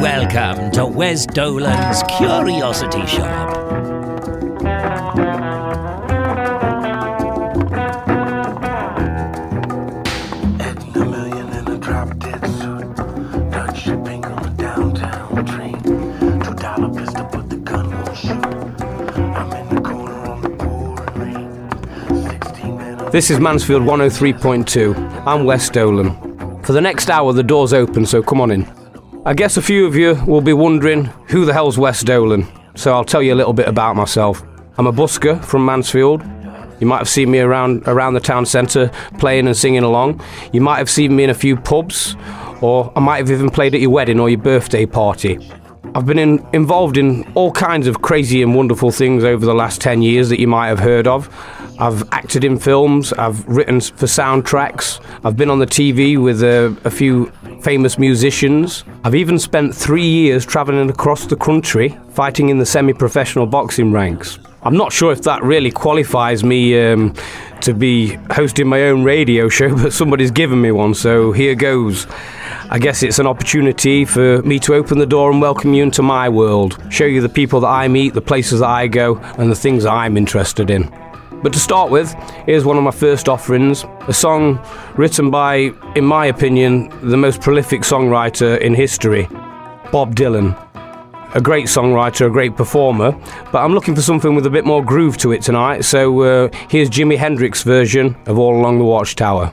Welcome to Wes Dolan's Curiosity Shop. Adding a million in a drop dead suit. Dutch shipping on a downtown train. Two dollar pistol, but the gun won't shoot. I'm in the corner on the pouring rain. Sixteen men on This is Mansfield 103.2. I'm Wes Dolan. For the next hour, the door's open, so come on in. I guess a few of you will be wondering who the hell's Wes Dolan, so I'll tell you a little bit about myself. I'm a busker from Mansfield. You might have seen me around around the town centre playing and singing along. You might have seen me in a few pubs, or I might have even played at your wedding or your birthday party. I've been in, involved in all kinds of crazy and wonderful things over the last 10 years that you might have heard of. I've acted in films, I've written for soundtracks, I've been on the TV with a, a few famous musicians. I've even spent three years travelling across the country fighting in the semi professional boxing ranks. I'm not sure if that really qualifies me um, to be hosting my own radio show, but somebody's given me one, so here goes. I guess it's an opportunity for me to open the door and welcome you into my world, show you the people that I meet, the places that I go, and the things that I'm interested in. But to start with, here's one of my first offerings a song written by, in my opinion, the most prolific songwriter in history, Bob Dylan. A great songwriter, a great performer, but I'm looking for something with a bit more groove to it tonight, so uh, here's Jimi Hendrix' version of All Along the Watchtower.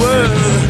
it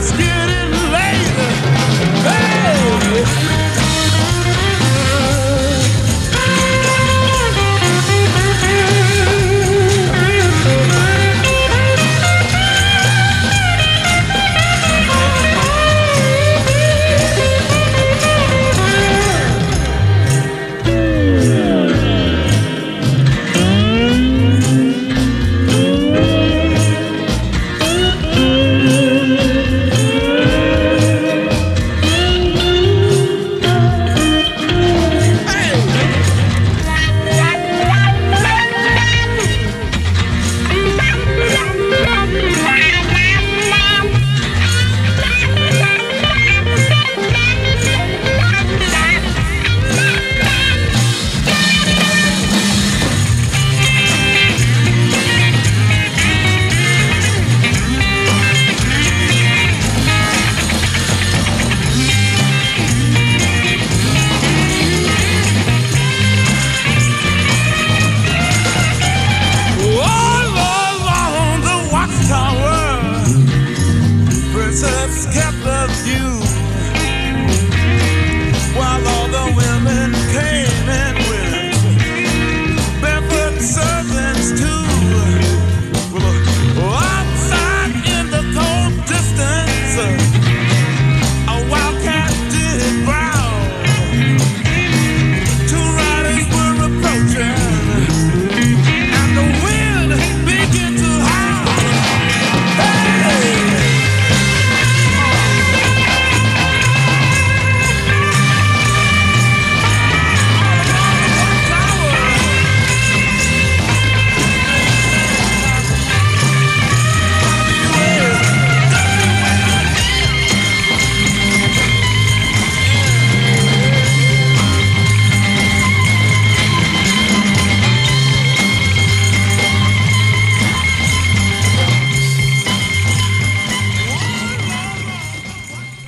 The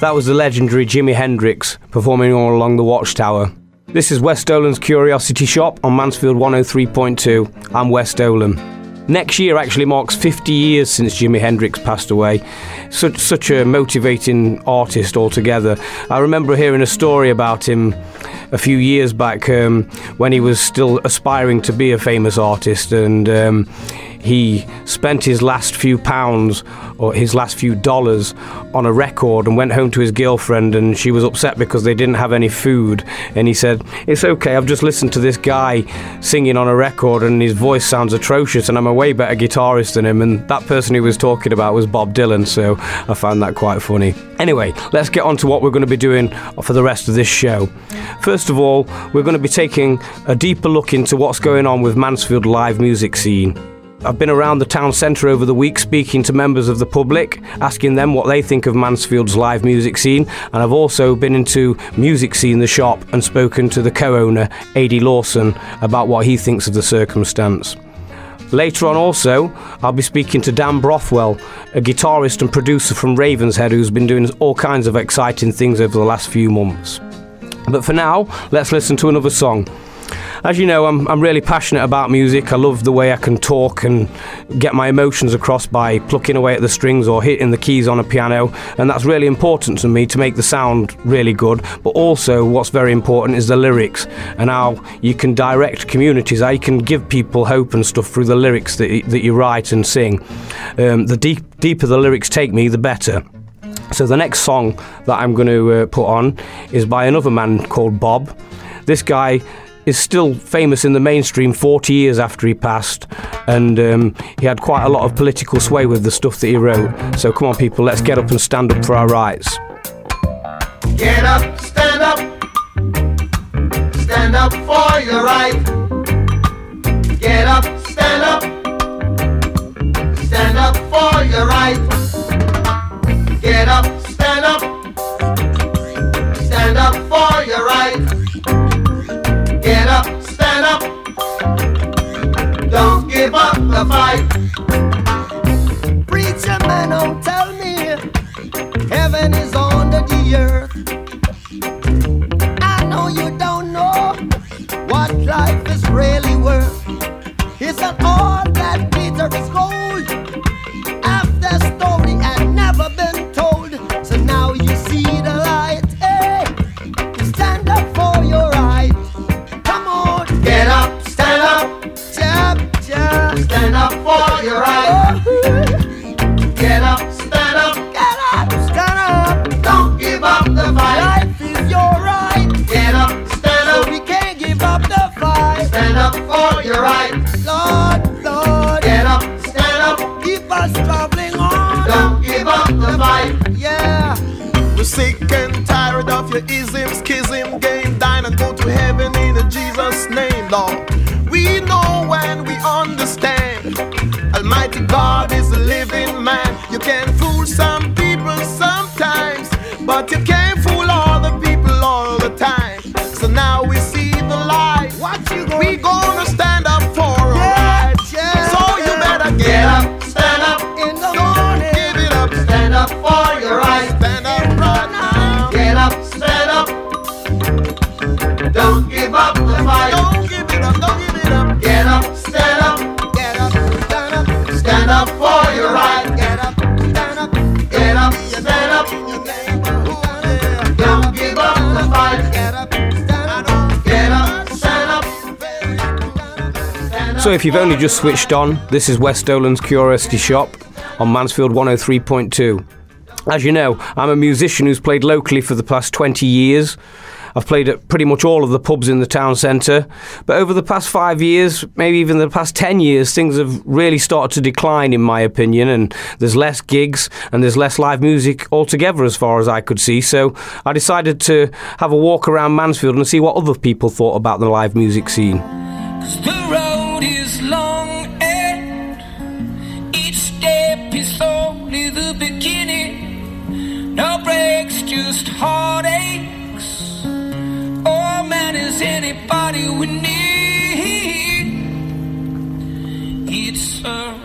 That was the legendary Jimi Hendrix performing all along the Watchtower. This is Wes Dolan's Curiosity Shop on Mansfield 103.2. I'm Wes Dolan. Next year actually marks 50 years since Jimi Hendrix passed away. Such, such a motivating artist altogether. I remember hearing a story about him a few years back um, when he was still aspiring to be a famous artist and um, he spent his last few pounds or his last few dollars on a record and went home to his girlfriend and she was upset because they didn't have any food. And he said it's okay I've just listened to this guy singing on a record and his voice sounds atrocious and I'm a way better guitarist than him. And that person he was talking about was Bob Dylan so I found that quite funny. Anyway let's get on to what we're going to be doing for the rest of this show. First of all we're going to be taking a deeper look into what's going on with Mansfield live music scene I've been around the town centre over the week speaking to members of the public, asking them what they think of Mansfield's live music scene, and I've also been into Music Scene the shop and spoken to the co owner, Adi Lawson, about what he thinks of the circumstance. Later on, also, I'll be speaking to Dan Brothwell, a guitarist and producer from Ravenshead who's been doing all kinds of exciting things over the last few months. But for now, let's listen to another song. As you know, I'm, I'm really passionate about music. I love the way I can talk and get my emotions across by plucking away at the strings or hitting the keys on a piano, and that's really important to me to make the sound really good. But also, what's very important is the lyrics and how you can direct communities, how you can give people hope and stuff through the lyrics that, that you write and sing. Um, the deep, deeper the lyrics take me, the better. So the next song that I'm going to uh, put on is by another man called Bob. This guy is still famous in the mainstream 40 years after he passed, and um, he had quite a lot of political sway with the stuff that he wrote. So come on, people, let's get up and stand up for our rights. Get up, stand up. Stand up for your right. Get up, stand up. Stand up for your right. Get up. Give up the fight. Preacher man, don't tell me heaven is under the earth. I know you don't know what life is really So if you've only just switched on, this is Wes Dolan's Curiosity Shop on Mansfield 103.2. As you know, I'm a musician who's played locally for the past 20 years. I've played at pretty much all of the pubs in the town centre. But over the past five years, maybe even the past 10 years, things have really started to decline, in my opinion. And there's less gigs and there's less live music altogether, as far as I could see. So I decided to have a walk around Mansfield and see what other people thought about the live music scene. Is long and each step is only the beginning. No breaks, just heartaches. Oh man, is anybody we need? It's a.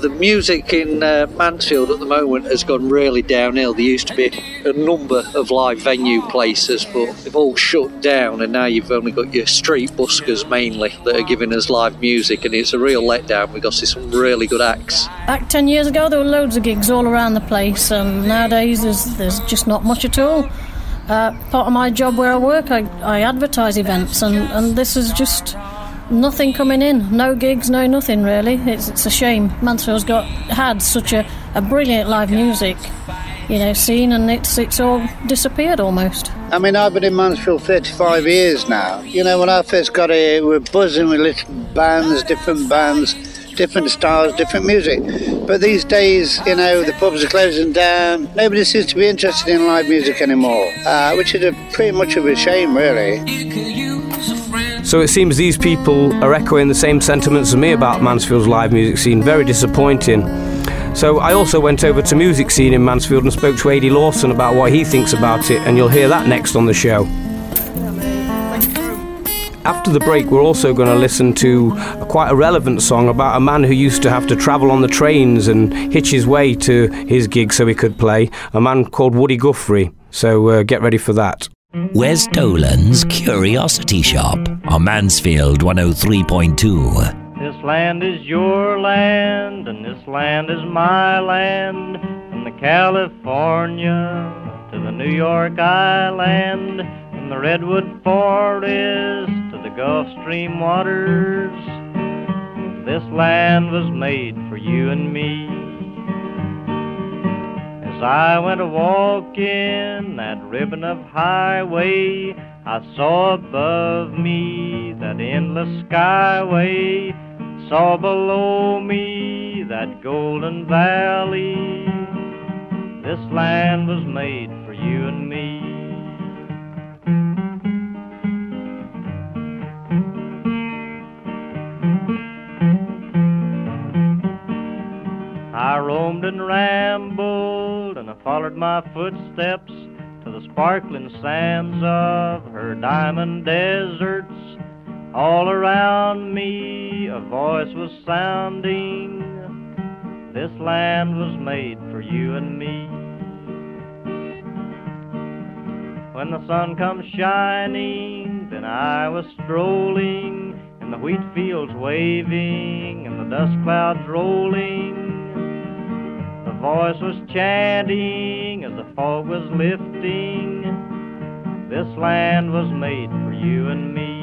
The music in uh, Mansfield at the moment has gone really downhill. There used to be a number of live venue places, but they've all shut down, and now you've only got your street buskers mainly that are giving us live music, and it's a real letdown because there's some really good acts. Back 10 years ago, there were loads of gigs all around the place, and nowadays there's, there's just not much at all. Uh, part of my job where I work, I, I advertise events, and, and this is just nothing coming in. No gigs, no nothing really. It's, it's a shame. Mansfield's got had such a, a brilliant live music, you know, scene, and it's it's all disappeared almost. I mean, I've been in Mansfield 35 years now. You know, when I first got here, we were buzzing with little bands, different bands, different styles, different music. But these days, you know, the pubs are closing down. Nobody seems to be interested in live music anymore, uh, which is a, pretty much of a shame, really. So it seems these people are echoing the same sentiments as me about Mansfield's live music scene. Very disappointing. So I also went over to music scene in Mansfield and spoke to Adi Lawson about what he thinks about it, and you'll hear that next on the show. After the break, we're also going to listen to a quite a relevant song about a man who used to have to travel on the trains and hitch his way to his gig so he could play, a man called Woody Guthrie. So uh, get ready for that. Wes Dolan's Curiosity Shop on Mansfield 103.2. This land is your land, and this land is my land. From the California to the New York Island, from the Redwood Forest to the Gulf Stream waters. This land was made for you and me. As I went a walking that ribbon of highway, I saw above me that endless skyway, saw below me that golden valley. This land was made for you and me. I roamed and rambled, and I followed my footsteps to the sparkling sands of her diamond deserts. All around me a voice was sounding. This land was made for you and me. When the sun comes shining, then I was strolling in the wheat fields waving and the dust clouds rolling. Voice was chanting as the fog was lifting. This land was made for you and me.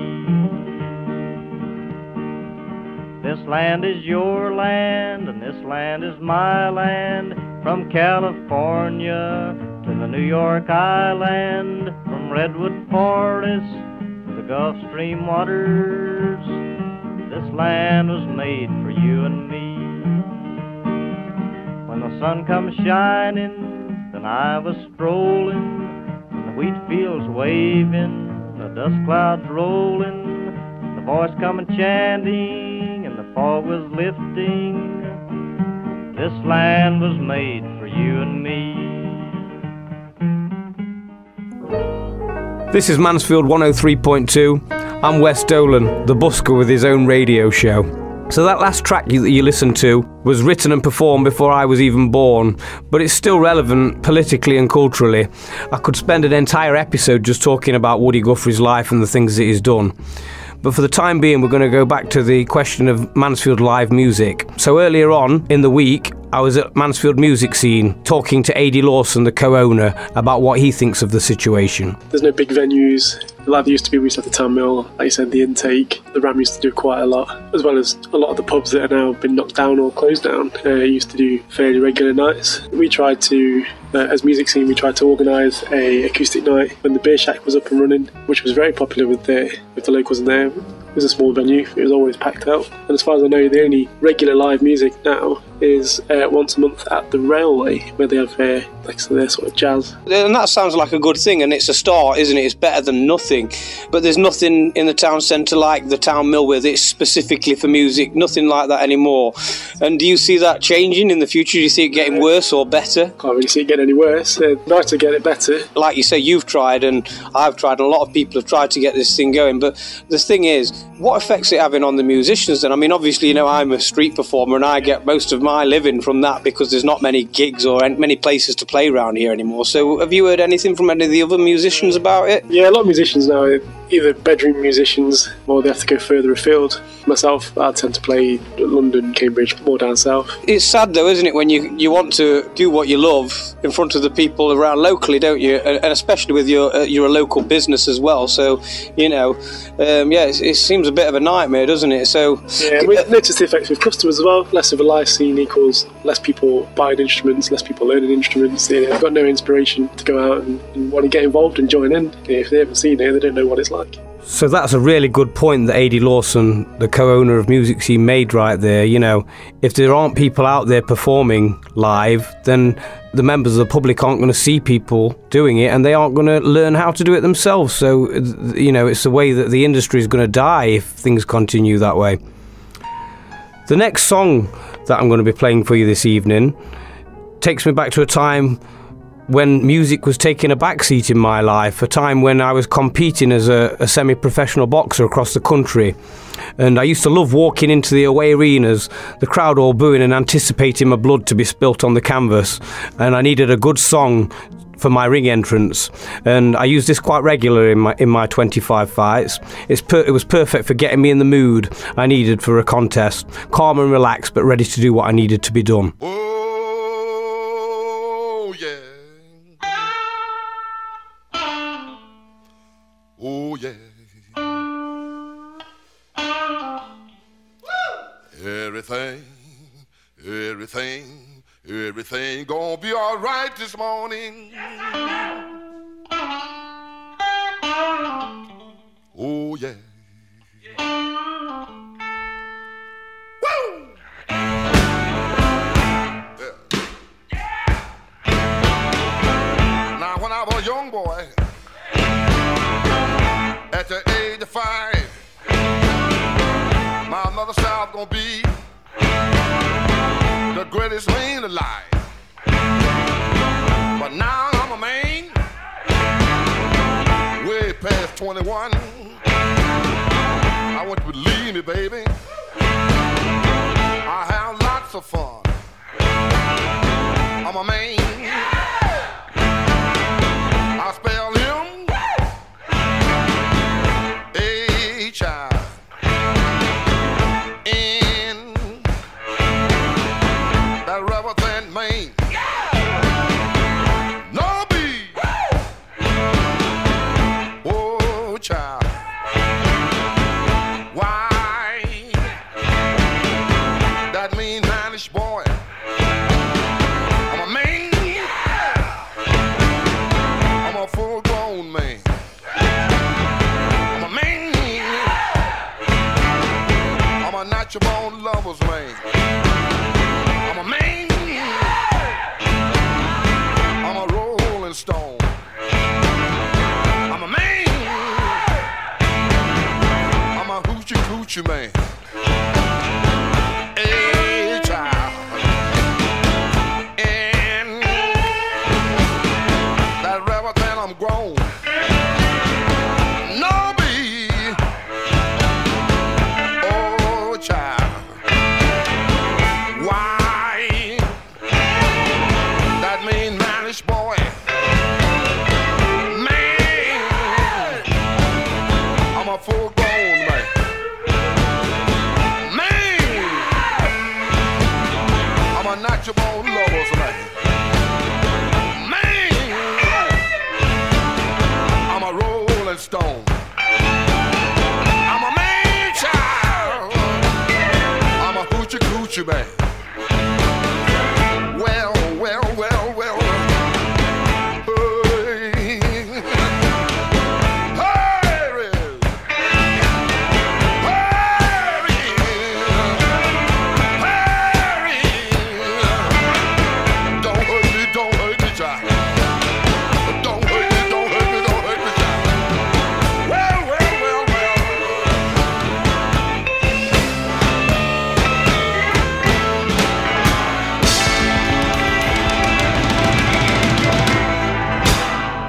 This land is your land, and this land is my land. From California to the New York Island, from Redwood Forest to the Gulf Stream waters. This land was made for you and me. Sun comes shining, then I was strolling, and the wheat fields waving, the dust clouds rolling, the voice coming chanting, and the fog was lifting. This land was made for you and me. This is Mansfield 103.2. I'm Wes Dolan, the busker with his own radio show. So that last track you, that you listened to was written and performed before I was even born, but it's still relevant politically and culturally. I could spend an entire episode just talking about Woody Guthrie's life and the things that he's done. But for the time being, we're going to go back to the question of Mansfield live music. So earlier on in the week, I was at Mansfield Music Scene talking to Adi Lawson, the co-owner, about what he thinks of the situation. There's no big venues. There used to be, we used to have the Town Mill, like you said, the intake. The Ram used to do quite a lot, as well as a lot of the pubs that are now been knocked down or closed down. Uh, used to do fairly regular nights. We tried to, uh, as music scene, we tried to organise a acoustic night when the Beer Shack was up and running, which was very popular with the with the locals in there. It was a small venue. It was always packed out. And as far as I know, the only regular live music now is uh, once a month at the railway, where they have uh, like so their sort of jazz. And that sounds like a good thing, and it's a start, isn't it? It's better than nothing. But there's nothing in the town centre like the town mill with it's specifically for music, nothing like that anymore. And do you see that changing in the future? Do you see it getting worse or better? Can't really see it getting any worse. Uh, nice to get it better. Like you say, you've tried, and I've tried, and a lot of people have tried to get this thing going. But the thing is, what effects it having on the musicians then? I mean, obviously, you know, I'm a street performer and I get most of my living from that because there's not many gigs or many places to play around here anymore. So, have you heard anything from any of the other musicians about it? Yeah, a lot of musicians now are either bedroom musicians or they have to go further afield. Myself, I tend to play London, Cambridge, more down south. It's sad though, isn't it, when you, you want to do what you love in front of the people around locally, don't you? And and especially with your uh, you're a local business as well. So, you know, um, yeah, it, it seems a bit of a nightmare, doesn't it? So, Yeah, we noticed the effects with customers as well. Less of a live scene equals less people buying instruments, less people learning instruments. You know, they've got no inspiration to go out and, and want to get involved and join in. You know, if they haven't seen it, they don't know what it's like. So that's a really good point that Adi Lawson, the co-owner of Music Scene, made right there. You know, if there aren't people out there performing live, then the members of the public aren't going to see people doing it, and they aren't going to learn how to do it themselves. So, you know, it's the way that the industry is going to die if things continue that way. The next song that I'm going to be playing for you this evening takes me back to a time when music was taking a backseat in my life, a time when I was competing as a, a semi professional boxer across the country. And I used to love walking into the away arenas, the crowd all booing and anticipating my blood to be spilt on the canvas. And I needed a good song for my ring entrance, and I use this quite regularly in my in my 25 fights. It's per, it was perfect for getting me in the mood I needed for a contest, calm and relaxed, but ready to do what I needed to be done. Everything, everything gonna be all right this morning. Oh yeah. Young boy,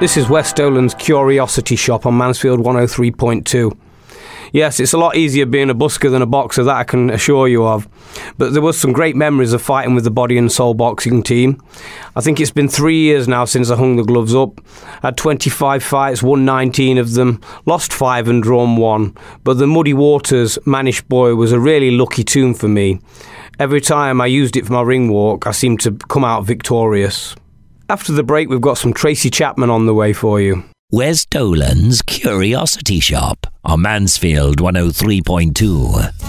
This is Wes Dolan's Curiosity Shop on Mansfield 103.2. Yes, it's a lot easier being a busker than a boxer, that I can assure you of. But there was some great memories of fighting with the body and soul boxing team. I think it's been three years now since I hung the gloves up. Had 25 fights, won 19 of them, lost five and drawn one. But the Muddy Waters Mannish Boy was a really lucky tune for me. Every time I used it for my ring walk, I seemed to come out victorious. After the break, we've got some Tracy Chapman on the way for you. Wes Dolan's Curiosity Shop on Mansfield 103.2.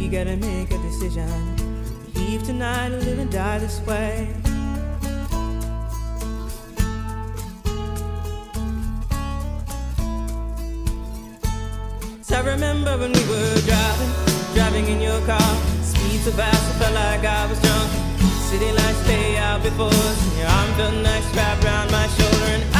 We gotta make a decision. Leave tonight or live and die this way. I remember when we were driving, driving in your car. Speed so fast, I felt like I was drunk. City lights lay out before us, and your arm felt nice wrapped around my shoulder. And I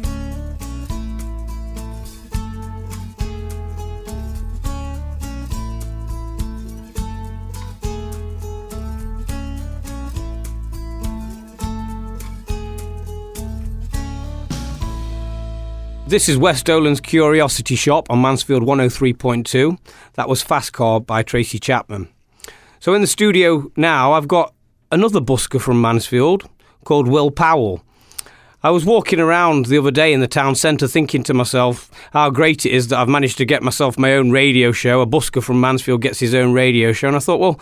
This is Wes Dolan's Curiosity Shop on Mansfield 103.2. That was Fast Car by Tracy Chapman. So in the studio now, I've got another busker from Mansfield called Will Powell. I was walking around the other day in the town centre thinking to myself how great it is that I've managed to get myself my own radio show. A busker from Mansfield gets his own radio show. And I thought, well,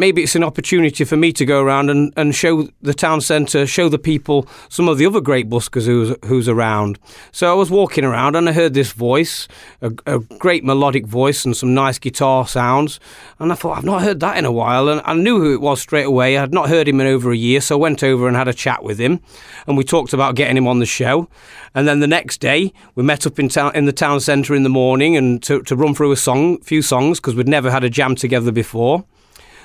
maybe it's an opportunity for me to go around and, and show the town centre, show the people some of the other great buskers who's, who's around. So I was walking around and I heard this voice, a, a great melodic voice and some nice guitar sounds. And I thought, I've not heard that in a while. And I knew who it was straight away. I had not heard him in over a year. So I went over and had a chat with him. And we talked about getting him on the show. And then the next day, we met up in, town, in the town centre in the morning and to, to run through a song, few songs, because we'd never had a jam together before.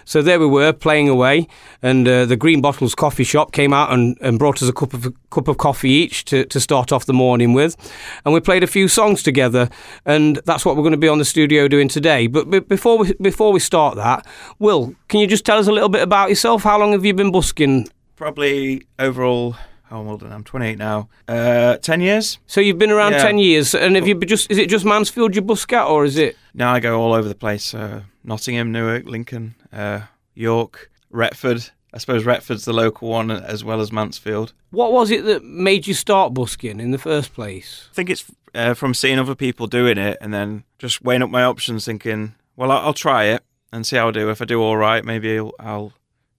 So there we were playing away, and uh, the Green Bottles coffee shop came out and, and brought us a cup of a cup of coffee each to, to start off the morning with, and we played a few songs together, and that's what we're going to be on the studio doing today. But b- before we before we start that, Will, can you just tell us a little bit about yourself? How long have you been busking? Probably overall. How old am I? I'm 28 now. Uh, 10 years. So you've been around Yeah. ten years, and have you just is it just Mansfield you busk at, or is it? Now I go all over the place. Uh, Nottingham, Newark, Lincoln, uh, York, Retford. I suppose Retford's the local one as well as Mansfield. What was it that made you start busking in the first place? I think it's uh, from seeing other people doing it and then just weighing up my options, thinking, well, I'll, I'll try it and see how I do. If I do all right, maybe I'll, I'll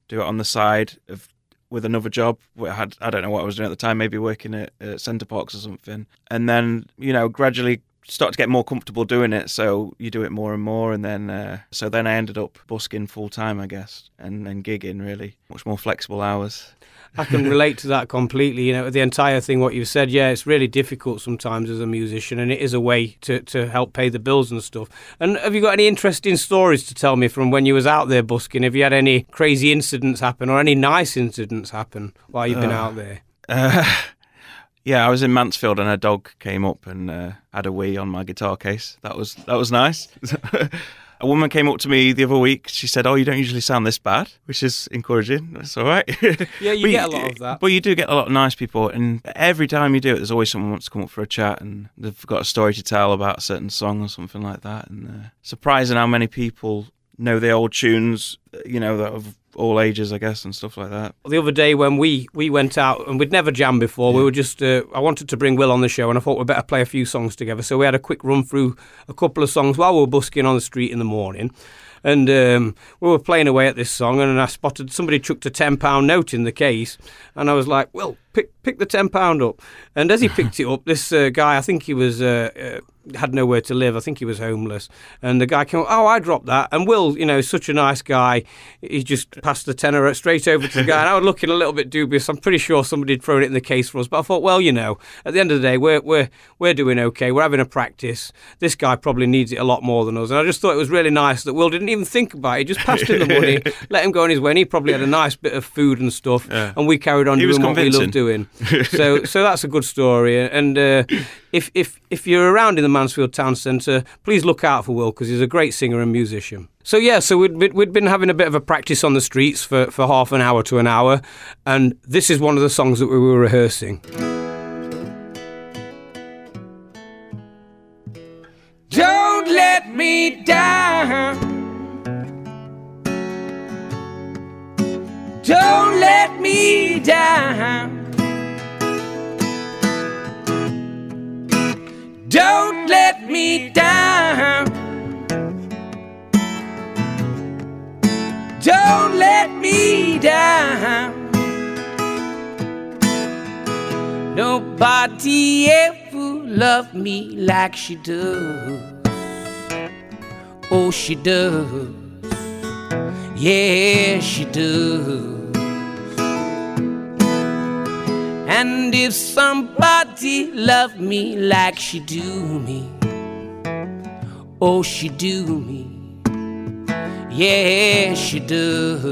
do it on the side of with another job. I had I don't know what I was doing at the time, maybe working at, at Centerbox or something, and then you know gradually start to get more comfortable doing it. So you do it more and more, and then uh, so then I ended up busking full time, I guess, and then gigging really much more flexible hours. I can relate to that completely. You know, the entire thing, what you've said, yeah, it's really difficult sometimes as a musician, and it is a way to, to help pay the bills and stuff. And have you got any interesting stories to tell me from when you was out there busking? Have you had any crazy incidents happen or any nice incidents happen while you've been Uh, out there? Uh, yeah, I was in Mansfield and a dog came up and uh, had a wee on my guitar case. That was that was nice. a woman came up to me the other week. She said, "Oh, you don't usually sound this bad," which is encouraging. That's all right. Yeah, you get a lot of that. But you do get a lot of nice people, and every time you do it, there's always someone who wants to come up for a chat, and they've got a story to tell about a certain song or something like that. And uh, surprising how many people know the old tunes, you know, that of all ages, I guess, and stuff like that. the other day when we we went out and we'd never jammed before we were just uh, i wanted to bring will on the show and i thought we'd better play a few songs together. So we had a quick run through a couple of songs while we were busking on the street in the morning. And um, we were playing away at this song and i spotted somebody chucked a 10 pound note in the case and i was like well pick pick the 10 pound up and as he picked it up this uh, guy i think he was uh, uh, had nowhere to live. I think he was homeless. And the guy came, oh, I dropped that. And Will, you know, such a nice guy, he just passed the tenner straight over to the guy. And I was looking a little bit dubious. I'm pretty sure somebody had thrown it in the case for us. But I thought, well, you know, at the end of the day, we're, we're, we're doing okay. We're having a practice. This guy probably needs it a lot more than us. And I just thought it was really nice that Will didn't even think about it. He just passed him the money, let him go on his way. And he probably had a nice bit of food and stuff. Yeah. And we carried on He doing what we love convincing. Doing. so, so that's a good story. And uh, if, if, if you're around in the Mansfield Town Centre, please look out for Will because he's a great singer and musician. So yeah, so we'd, we'd been having a bit of a practice on the streets for, for half an hour to an hour, and this is one of the songs that we were rehearsing. Don't let me down. Don't let me down. Don't let me down. Don't let me down. Nobody ever loved me like she does. Oh, she does. Yeah, she does. And if somebody loved me like she do me, oh, she do me. Yeah, she does.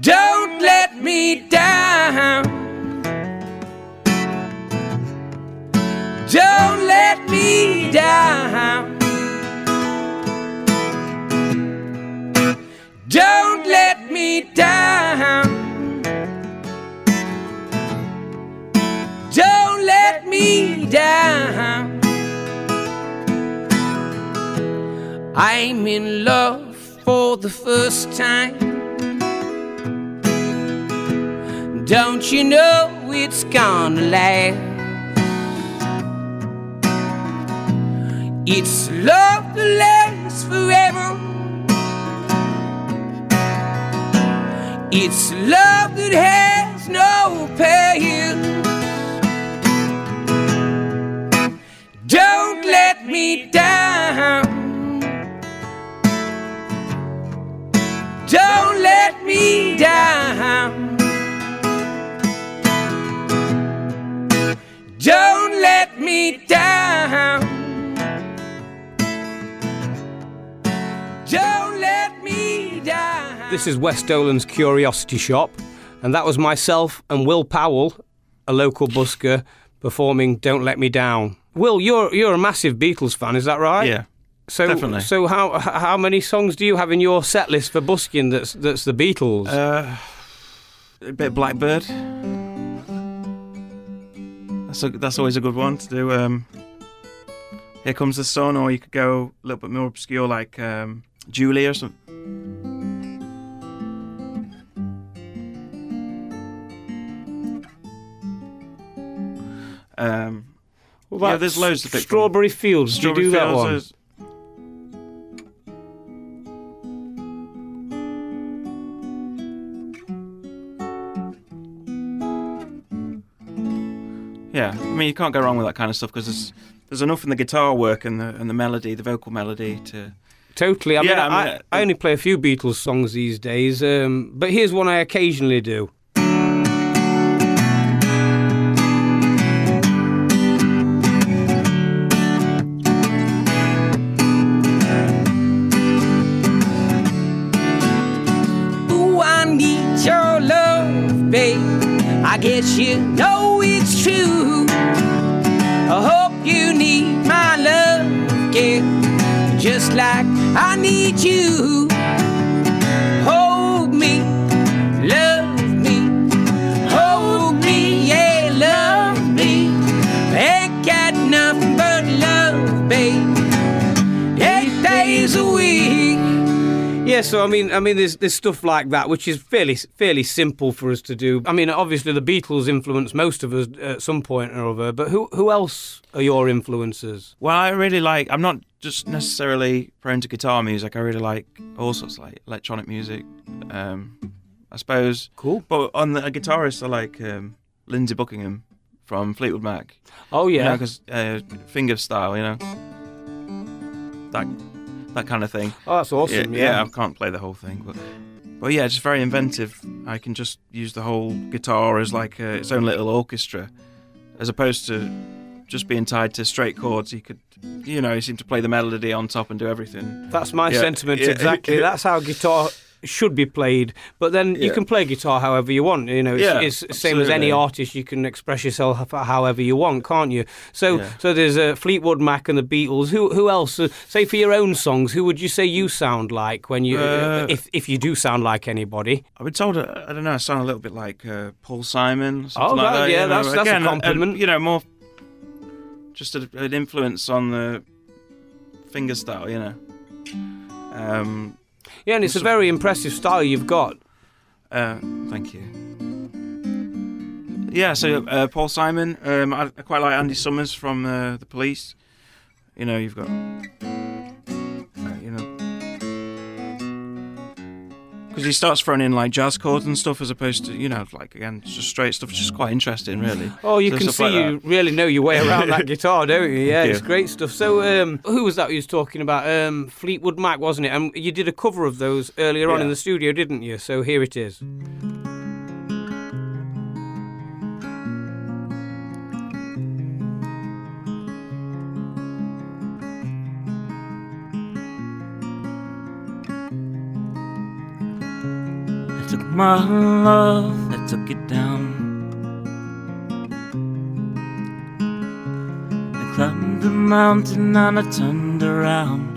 Don't let me down. Don't let me down. Don't down. Don't let me down. I'm in love for the first time. Don't you know it's gonna last? It's love that lasts forever. It's love that has no pain. Don't let me down. Don't let me down. This is Wes Dolan's Curiosity Shop, and that was myself and Will Powell, a local busker, performing "Don't Let Me Down." Will, you're you're a massive Beatles fan, is that right? Yeah, So, definitely. so how how many songs do you have in your set list for busking that's that's the Beatles? Uh, a bit of Blackbird. That's a, that's always a good one to do. Um, Here comes the sun, or you could go a little bit more obscure, like um, Julie or something. Um, What yeah, there's loads of from. Strawberry Fields. Do you do that one? is- Yeah, I mean you can't go wrong with that kind of stuff because there's there's enough in the guitar work and the and the melody, the vocal melody to. Totally. I mean, Yeah, I, I mean, uh, I only play a few Beatles songs these days, um, but here's one I occasionally do. Guess you know it's true. I hope you need my love, girl, just like I need you. Yeah, so I mean, I mean, there's there's stuff like that which is fairly fairly simple for us to do. I mean, obviously the Beatles influenced most of us at some point or other, but who who else are your influences? Well, I really like. I'm not just necessarily prone to guitar music. I really like all sorts of like electronic music. Um, I suppose. Cool. But on the a guitarist, I like um, Lindsey Buckingham from Fleetwood Mac. Oh yeah. because uh, finger style, you know, that that kind of thing. Oh, that's awesome, yeah. I can't play the whole thing, but but yeah, just very inventive. I can just use the whole guitar as like uh its own little orchestra, as opposed to just being tied to straight chords. He could, you know, he seemed to play the melody on top and do everything. That's my Yeah, sentiment yeah. exactly. That's how guitar should be played. But then you can play guitar however you want. You know, it's, Yeah, it's the same as any artist. You can express yourself however you want, can't you? So, Yeah. so there's uh, Fleetwood Mac and the Beatles. Who, who else? Uh, say for your own songs, who would you say you sound like when you, Uh, if if you do sound like anybody? I've been told, uh, I don't know, I sound a little bit like uh, Paul Simon. Oh, like that- yeah, you know. that's- that's a Again, uh, compliment. you know, more just a, an influence on the finger style, you know. Um, Yeah, and it's a very impressive style you've got. Uh, thank you. Yeah, so uh, Paul Simon. Um, I, I quite like Andy Summers from uh, the Police. You know, you've got, because he starts throwing in like jazz chords and stuff as opposed to you know like again just straight stuff, which is quite interesting, really. Oh, you So can see like you really know your way around that guitar, don't you? Yeah, Thank it's great stuff. So, um, who was that you was talking about? Um, Fleetwood Mac, wasn't it? And you did a cover of those earlier on in the studio, didn't you? So here it is. My love, I took it down. I climbed the mountain and I turned around.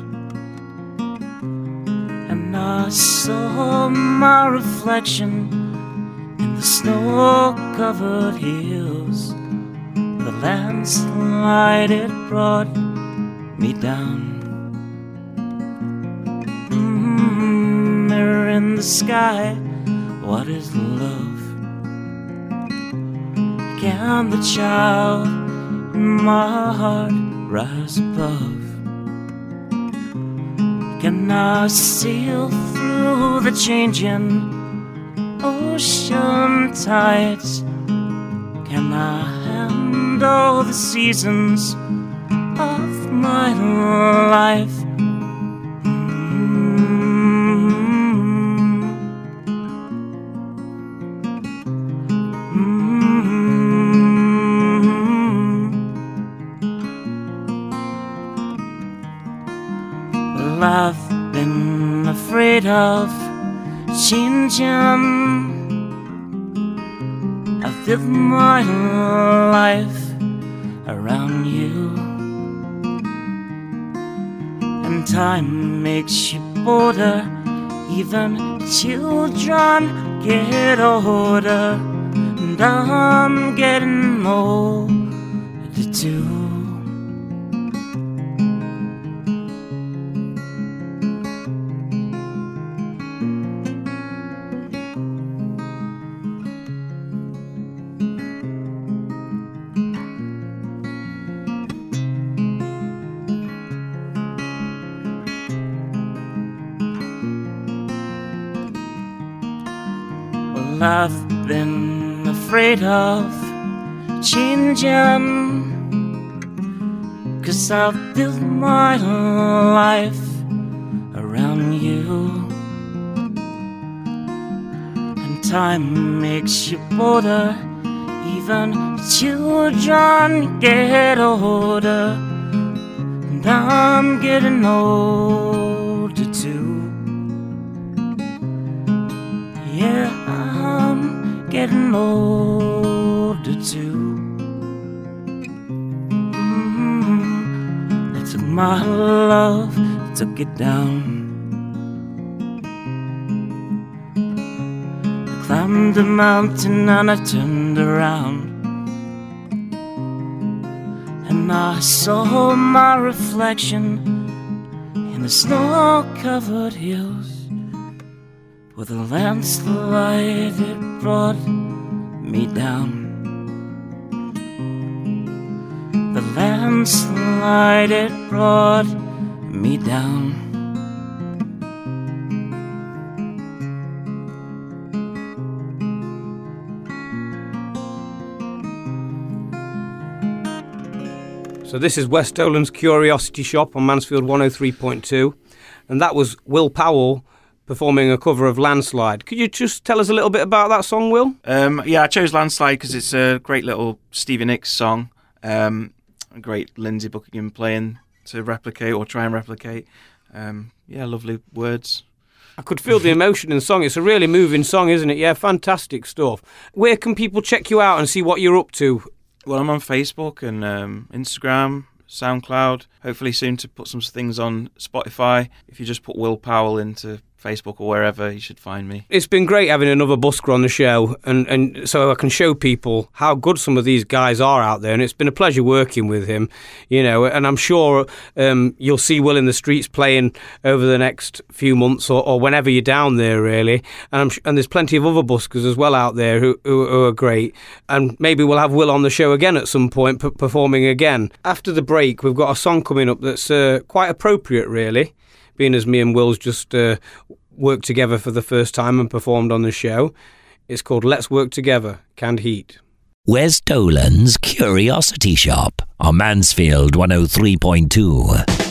And I saw my reflection in the snow covered hills. The landslide it brought me down. Mm, mirror in the sky, what is love? Can the child in my heart rise above? Can I sail through the changing ocean tides? Can I handle the seasons of my life? Of changing. I've lived my life around you. And time makes you bolder. Even children get older. And I'm getting older too. Of changing. Cause I've built my life around you. And time makes you bolder, even children get older. And I'm getting older too. Yeah, getting older too. Mhm. They took my love, took it down. I climbed the mountain and I turned around. And I saw my reflection in the snow covered hills. With a landslide, it brought me down. The landslide, it brought me down. So this is Wes Dolan's Curiosity Shop on Mansfield 103.2, and that was Will Powell performing a cover of Landslide. Could you just tell us a little bit about that song, Will? Um, yeah, I chose Landslide because it's a great little Stevie Nicks song. Um, a great Lindsey Buckingham playing to replicate or try and replicate. Um, yeah, lovely words. I could feel the emotion in the song. It's a really moving song, isn't it? Yeah, fantastic stuff. Where can people check you out and see what you're up to? Well, I'm on Facebook and um, Instagram, SoundCloud. Hopefully, soon to put some things on Spotify. If you just put Will Powell into Facebook or wherever, you should find me. It's been great having another busker on the show, and, and so I can show people how good some of these guys are out there. And it's been a pleasure working with him, you know. And I'm sure um, you'll see Will in the streets playing over the next few months or, or whenever you're down there, really. And I'm, and there's plenty of other buskers as well out there who, who, who are great. And maybe we'll have Will on the show again at some point, p- performing again. After the break, we've got a song coming up that's uh, quite appropriate, really being as me and Will's just uh, worked together for the first time and performed on the show. It's called Let's Work Together, Canned Heat. Wes Dolan's Curiosity Shop on Mansfield 103.2.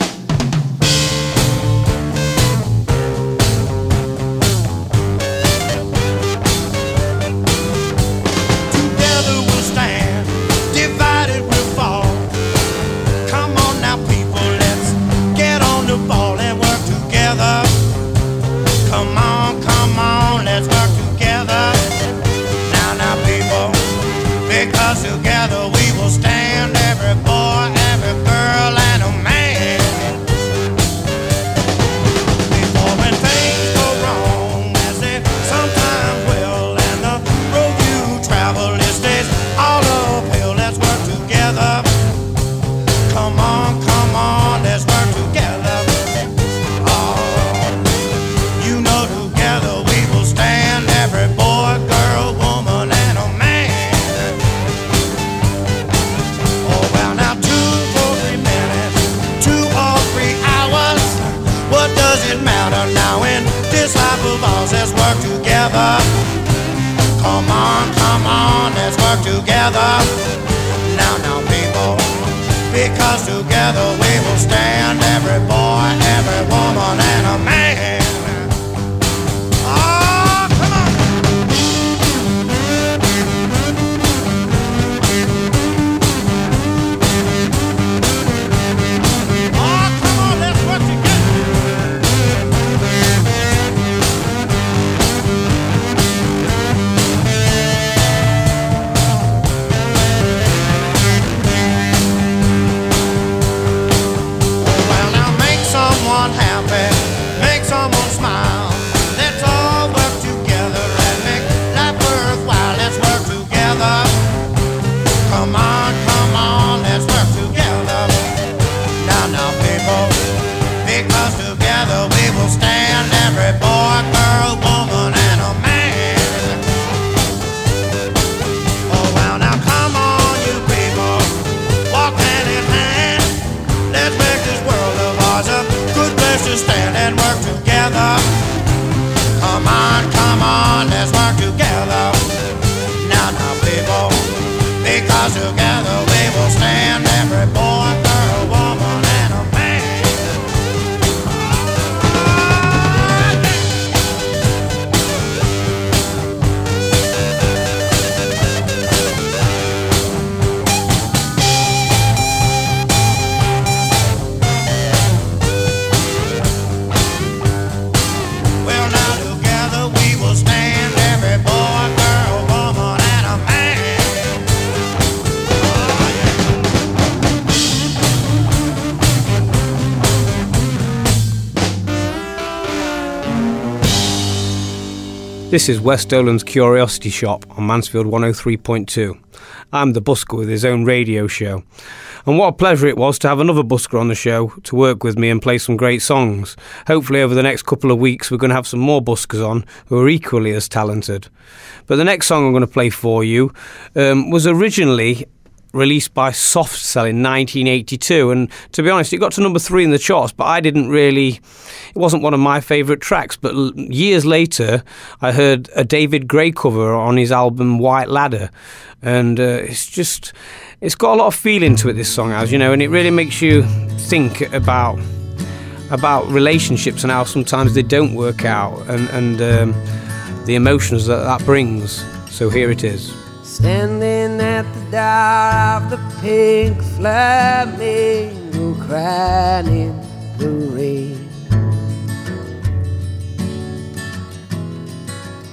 This is Wes Dolan's Curiosity Shop on Mansfield 103.2. I'm the busker with his own radio show. And what a pleasure it was to have another busker on the show to work with me and play some great songs. Hopefully, over the next couple of weeks, we're going to have some more buskers on who are equally as talented. But the next song I'm going to play for you um, was originally released by Soft Cell in 1982 and to be honest it got to number 3 in the charts but I didn't really it wasn't one of my favorite tracks. But l- years later I heard a David Gray cover on his album White Ladder. And uh, it's just it's got a lot of feeling to it this song has you know and it really makes you think about about relationships and how sometimes they don't work out and and um, the emotions that that brings. So here it is Standing at the door of the pink flamingo, crying in the rain.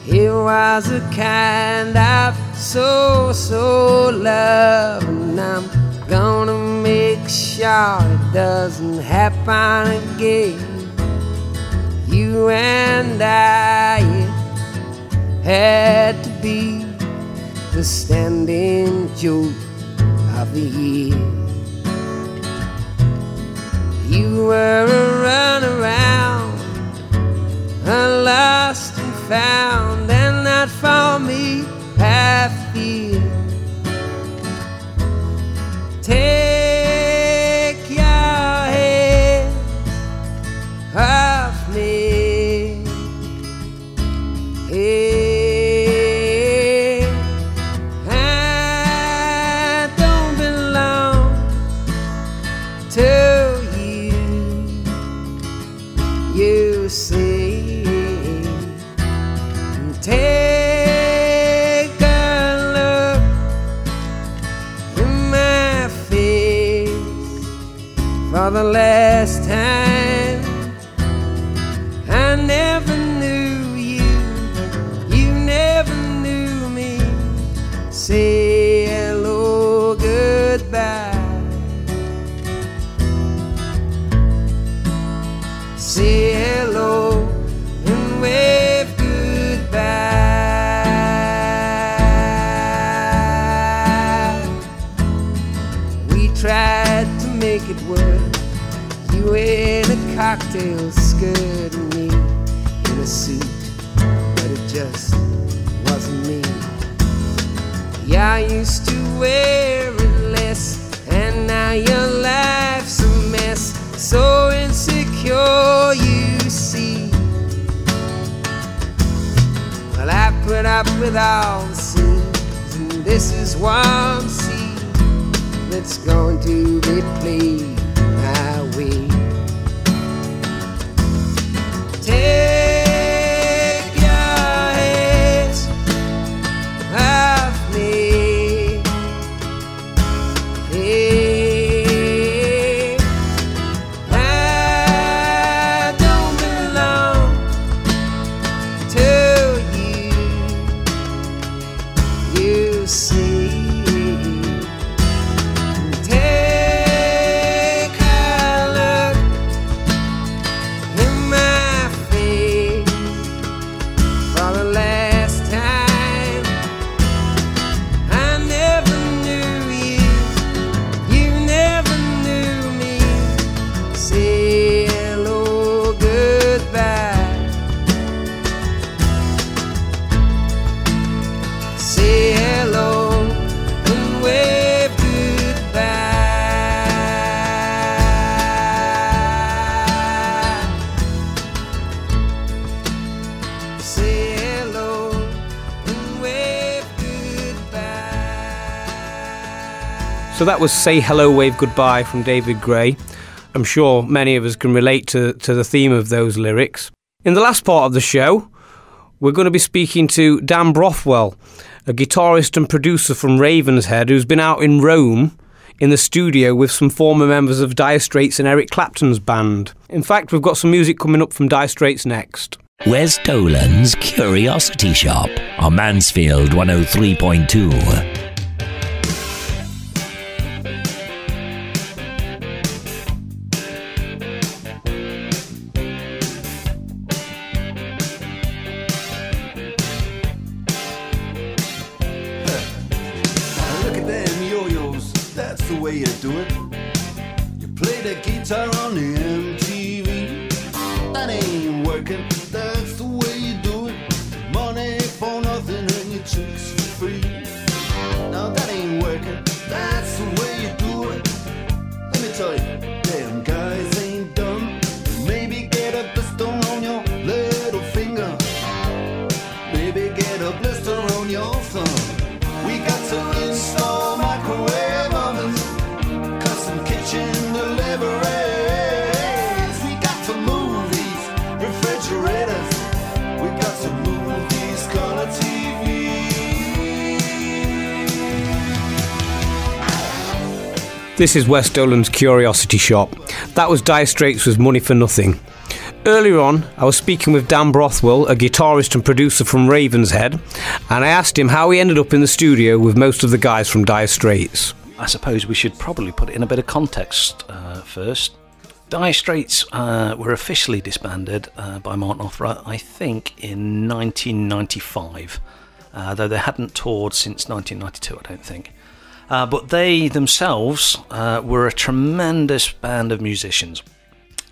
It was a kind of so so love, and I'm gonna make sure it doesn't happen again. You and I had to be the standing joke of the year. You were a runaround, a lost and found, and that for me half fear. That was Say Hello, Wave Goodbye from David Gray. I'm sure many of us can relate to, to the theme of those lyrics. In the last part of the show, we're going to be speaking to Dan Brothwell, a guitarist and producer from Ravenshead who's been out in Rome in the studio with some former members of Dire Straits and Eric Clapton's band. In fact, we've got some music coming up from Dire Straits next. Wes Dolan's Curiosity Shop on Mansfield 103.2. you do it. You play the guitar on the This is Wes Dolan's Curiosity Shop. That was Dire Straits with Money for Nothing. Earlier on, I was speaking with Dan Brothwell, a guitarist and producer from Ravenshead, and I asked him how he ended up in the studio with most of the guys from Dire Straits. I suppose we should probably put it in a bit of context uh, first. Dire Straits uh, were officially disbanded uh, by Mark Knopfler, I think, in 1995, uh, though they hadn't toured since 1992, I don't think. Uh, but they themselves uh, were a tremendous band of musicians.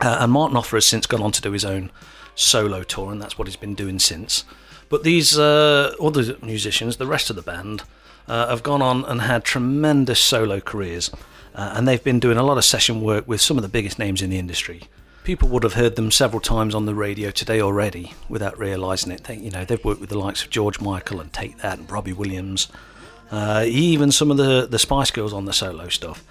Uh, and Mark Knopfler has since gone on to do his own solo tour, and that's what he's been doing since. But these uh, other musicians, the rest of the band, uh, have gone on and had tremendous solo careers, uh, and they've been doing a lot of session work with some of the biggest names in the industry. People would have heard them several times on the radio today already, without realising it. They, you know, they've worked with the likes of George Michael and Take That and Robbie Williams, uh, even some of the the Spice Girls on the solo stuff.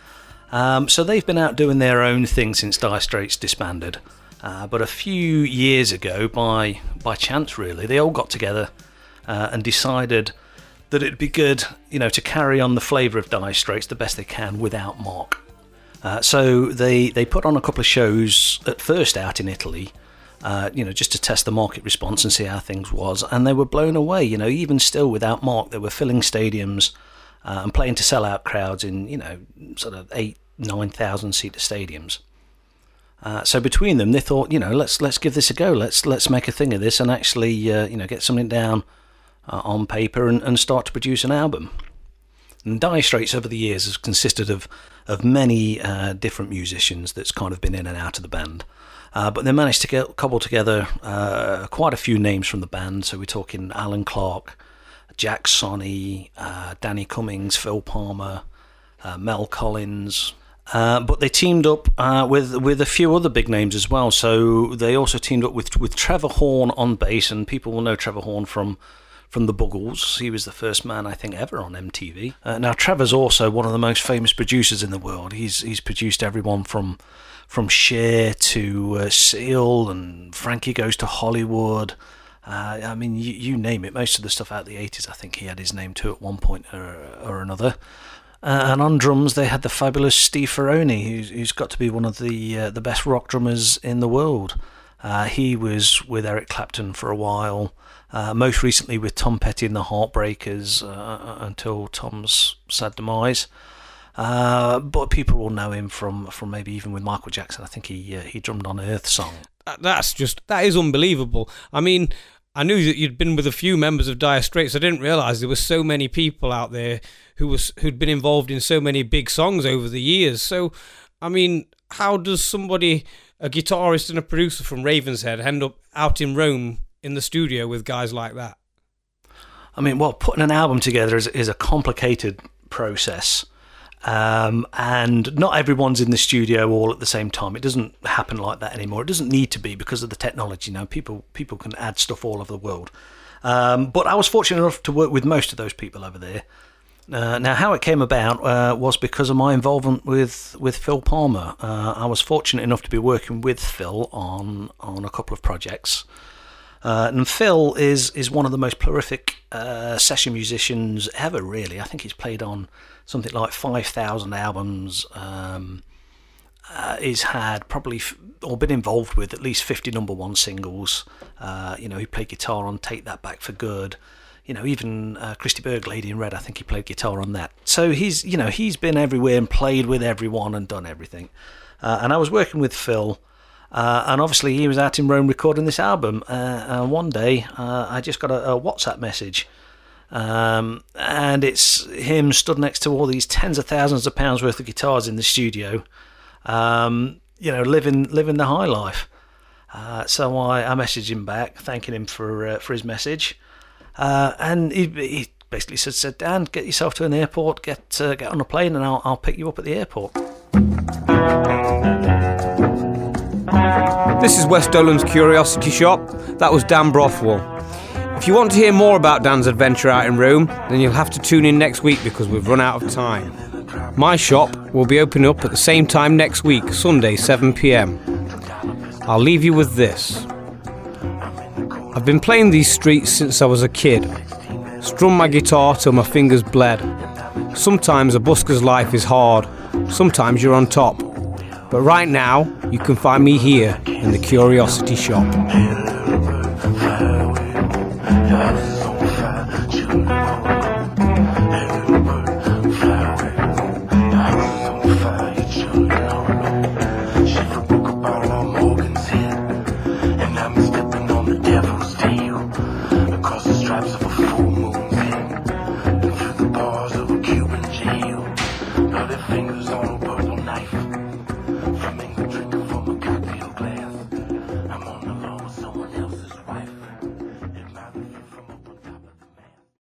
Um, so they've been out doing their own thing since Dire Straits disbanded. Uh, but a few years ago, by by chance really, they all got together uh, and decided that it'd be good, you know, to carry on the flavour of Dire Straits the best they can without Mark. Uh, so they they put on a couple of shows at first out in Italy, uh, you know, just to test the market response and see how things was, and they were blown away. You know, even still without Mark, they were filling stadiums uh, and playing to sell out crowds in you know sort of eight nine thousand seater stadiums. Uh, so between them, they thought, you know, let's let's give this a go. Let's let's make a thing of this and actually, uh, you know, get something down uh, on paper and, and start to produce an album. And Dire Straits over the years has consisted of of many different musicians that's kind of been in and out of the band. Uh, but they managed to get cobble together uh, quite a few names from the band. So we're talking Alan Clark, Jack Sonni, uh, Danny Cummings, Phil Palmer, uh, Mel Collins. Uh, but they teamed up uh, with with a few other big names as well. So they also teamed up with with Trevor Horn on bass, and people will know Trevor Horn from from the Buggles. He was the first man I think ever on MTV. Uh, now Trevor's also one of the most famous producers in the world. He's he's produced everyone from from Cher to uh, Seal and Frankie Goes to Hollywood. Uh, I mean, you, you name it. Most of the stuff out of the 80s, I think he had his name to at one point or, or another. Uh, and on drums, they had the fabulous Steve Ferrone, who's, who's got to be one of the uh, the best rock drummers in the world. Uh, he was with Eric Clapton for a while, uh, most recently with Tom Petty and the Heartbreakers uh, until Tom's sad demise. Uh, but people will know him from, from maybe even with Michael Jackson. I think he uh, he drummed on Earth Song. That's just that is unbelievable. I mean, I knew that you'd been with a few members of Dire Straits. I didn't realise there were so many people out there who was who'd been involved in so many big songs over the years. So, I mean, how does somebody, a guitarist and a producer from Ravenshead, end up out in Rome in the studio with guys like that? I mean, well, putting an album together is, is a complicated process. Um, and not everyone's in the studio all at the same time. It doesn't happen like that anymore. It doesn't need to be because of the technology. Now, people people can add stuff all over the world. Um, but I was fortunate enough to work with most of those people over there. Uh, now, how it came about uh, was because of my involvement with, with Phil Palmer. Uh, I was fortunate enough to be working with Phil on on a couple of projects. Uh, and Phil is is one of the most prolific uh, session musicians ever. Really, I think he's played on something like five thousand albums. Um, uh, he's had probably f- or been involved with at least fifty number one singles. Uh, you know, he played guitar on "Take That Back for Good." You know, even uh, Chris de Burgh, Lady in Red, I think he played guitar on that. So he's you know he's been everywhere and played with everyone and done everything. Uh, and I was working with Phil. Uh, and obviously, he was out in Rome recording this album. Uh, and one day, I just got a, a WhatsApp message, um, and it's him stood next to all these tens of thousands of pounds worth of guitars in the studio, um, you know, living living the high life. Uh, so I, I messaged him back, thanking him for uh, for his message, uh, and he, he basically said, "said Dan, get yourself to an airport, get uh, get on a plane, and I'll I'll pick you up at the airport." This is Wes Dolan's Curiosity Shop. That was Dan Brothwell. If you want to hear more about Dan's adventure out in Rome, then you'll have to tune in next week because we've run out of time. My shop will be opening up at the same time next week, Sunday, 7 pm. I'll leave you with this. I've been playing these streets since I was a kid. Strum my guitar till my fingers bled. Sometimes a busker's life is hard, sometimes you're on top. But right now, you can find me here in the Curiosity Shop. Yes.